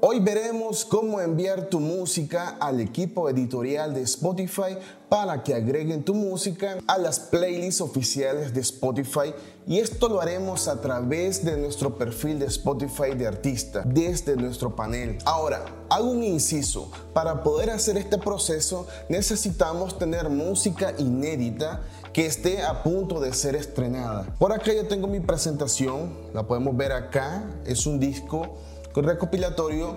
Hoy veremos cómo enviar tu música al equipo editorial de Spotify para que agreguen tu música a las playlists oficiales de Spotify y esto lo haremos a través de nuestro perfil de Spotify de artista desde nuestro panel. Ahora, hago un inciso, para poder hacer este proceso necesitamos tener música inédita que esté a punto de ser estrenada. Por acá yo tengo mi presentación, la podemos ver acá, es un disco recopilatorio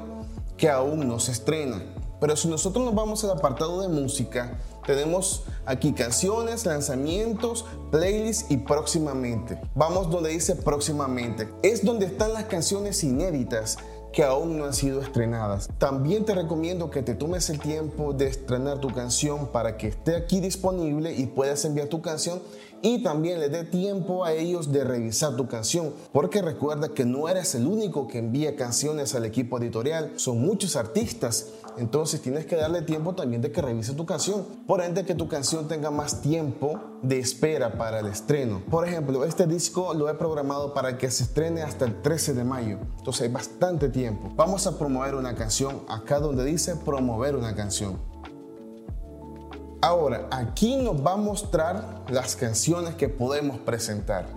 que aún no se estrena. Pero si nosotros nos vamos al apartado de música, tenemos aquí canciones, lanzamientos, playlists y próximamente. Vamos donde dice próximamente. Es donde están las canciones inéditas que aún no han sido estrenadas. También te recomiendo que te tomes el tiempo de estrenar tu canción para que esté aquí disponible y puedas enviar tu canción y también le dé tiempo a ellos de revisar tu canción, porque recuerda que no eres el único que envía canciones al equipo editorial, son muchos artistas, entonces tienes que darle tiempo también de que revise tu canción, por ende que tu canción tenga más tiempo de espera para el estreno. Por ejemplo, este disco lo he programado para que se estrene hasta el 13 de mayo, entonces hay bastante tiempo. Vamos a promover una canción acá donde dice promover una canción. Ahora, aquí nos va a mostrar las canciones que podemos presentar.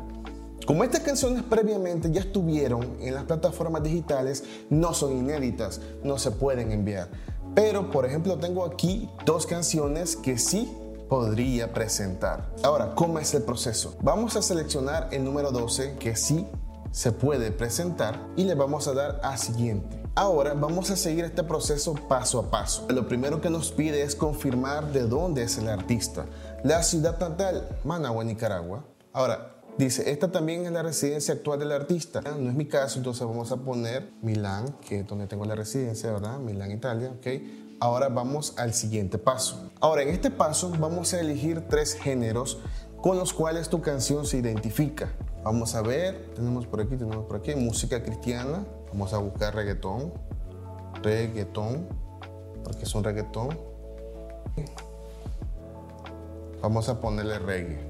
Como estas canciones previamente ya estuvieron en las plataformas digitales, no son inéditas, no se pueden enviar. Pero, por ejemplo, tengo aquí dos canciones que sí podría presentar. Ahora, ¿cómo es el proceso? Vamos a seleccionar el número 12 que sí se puede presentar y le vamos a dar a siguiente. Ahora vamos a seguir este proceso paso a paso. Lo primero que nos pide es confirmar de dónde es el artista. La ciudad natal, Managua, Nicaragua. Ahora, dice, esta también es la residencia actual del artista. No es mi caso, entonces vamos a poner Milán, que es donde tengo la residencia, ¿verdad? Milán, Italia, ¿ok? Ahora vamos al siguiente paso. Ahora, en este paso vamos a elegir tres géneros con los cuales tu canción se identifica. Vamos a ver, tenemos por aquí, tenemos por aquí, música cristiana. Vamos a buscar reggaetón, reggaetón, porque es un reggaetón. Vamos a ponerle reggae.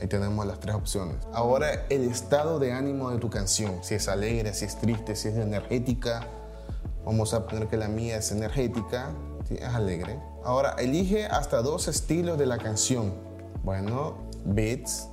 Ahí tenemos las tres opciones. Ahora el estado de ánimo de tu canción, si es alegre, si es triste, si es energética. Vamos a poner que la mía es energética, es alegre. Ahora elige hasta dos estilos de la canción. Bueno, beats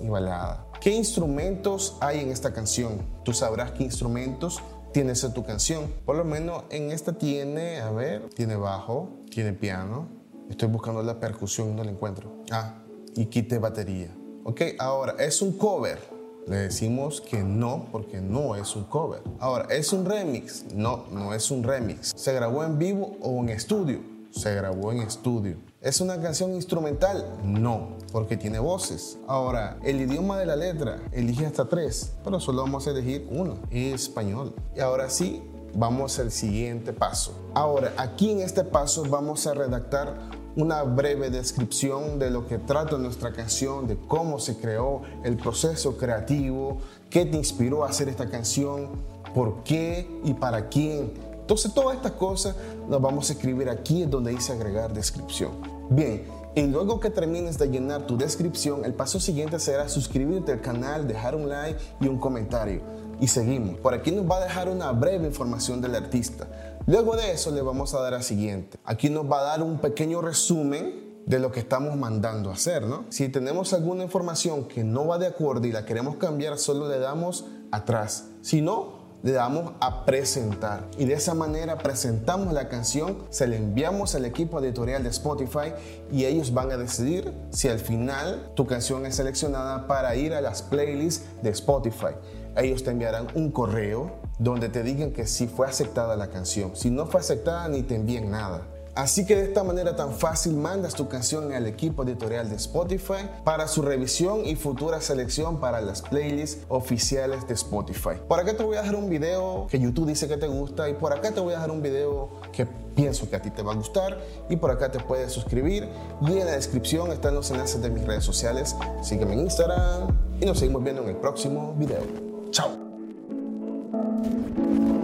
y balada. ¿Qué instrumentos hay en esta canción? Tú sabrás qué instrumentos tienes en tu canción. Por lo menos en esta tiene, a ver, tiene bajo, tiene piano. Estoy buscando la percusión, no la encuentro. Ah, y quite batería. Ok, ahora, ¿es un cover? Le decimos que no, porque no es un cover. Ahora, ¿es un remix? No, no es un remix. ¿Se grabó en vivo o en estudio? Se grabó en estudio. ¿Es una canción instrumental? No, porque tiene voces. Ahora, el idioma de la letra, elige hasta tres, pero solo vamos a elegir uno, español. Y ahora sí, vamos al siguiente paso. Ahora, aquí en este paso vamos a redactar una breve descripción de lo que trata nuestra canción, de cómo se creó, el proceso creativo, qué te inspiró a hacer esta canción, por qué y para quién entonces todas estas cosas las vamos a escribir aquí donde dice agregar descripción. Bien, y luego que termines de llenar tu descripción, el paso siguiente será suscribirte al canal, dejar un like y un comentario. Y seguimos. Por aquí nos va a dejar una breve información del artista. Luego de eso le vamos a dar a siguiente. Aquí nos va a dar un pequeño resumen de lo que estamos mandando a hacer, ¿no? Si tenemos alguna información que no va de acuerdo y la queremos cambiar, solo le damos atrás. Si no, le damos a presentar. Y de esa manera presentamos la canción, se la enviamos al equipo editorial de Spotify y ellos van a decidir si al final tu canción es seleccionada para ir a las playlists de Spotify. Ellos te enviarán un correo donde te digan que sí fue aceptada la canción. Si no fue aceptada, ni te envíen nada. Así que de esta manera tan fácil mandas tu canción al equipo editorial de Spotify para su revisión y futura selección para las playlists oficiales de Spotify. Por acá te voy a dejar un video que YouTube dice que te gusta y por acá te voy a dejar un video que pienso que a ti te va a gustar y por acá te puedes suscribir y en la descripción están los enlaces de mis redes sociales. Sígueme en Instagram y nos seguimos viendo en el próximo video. Chao.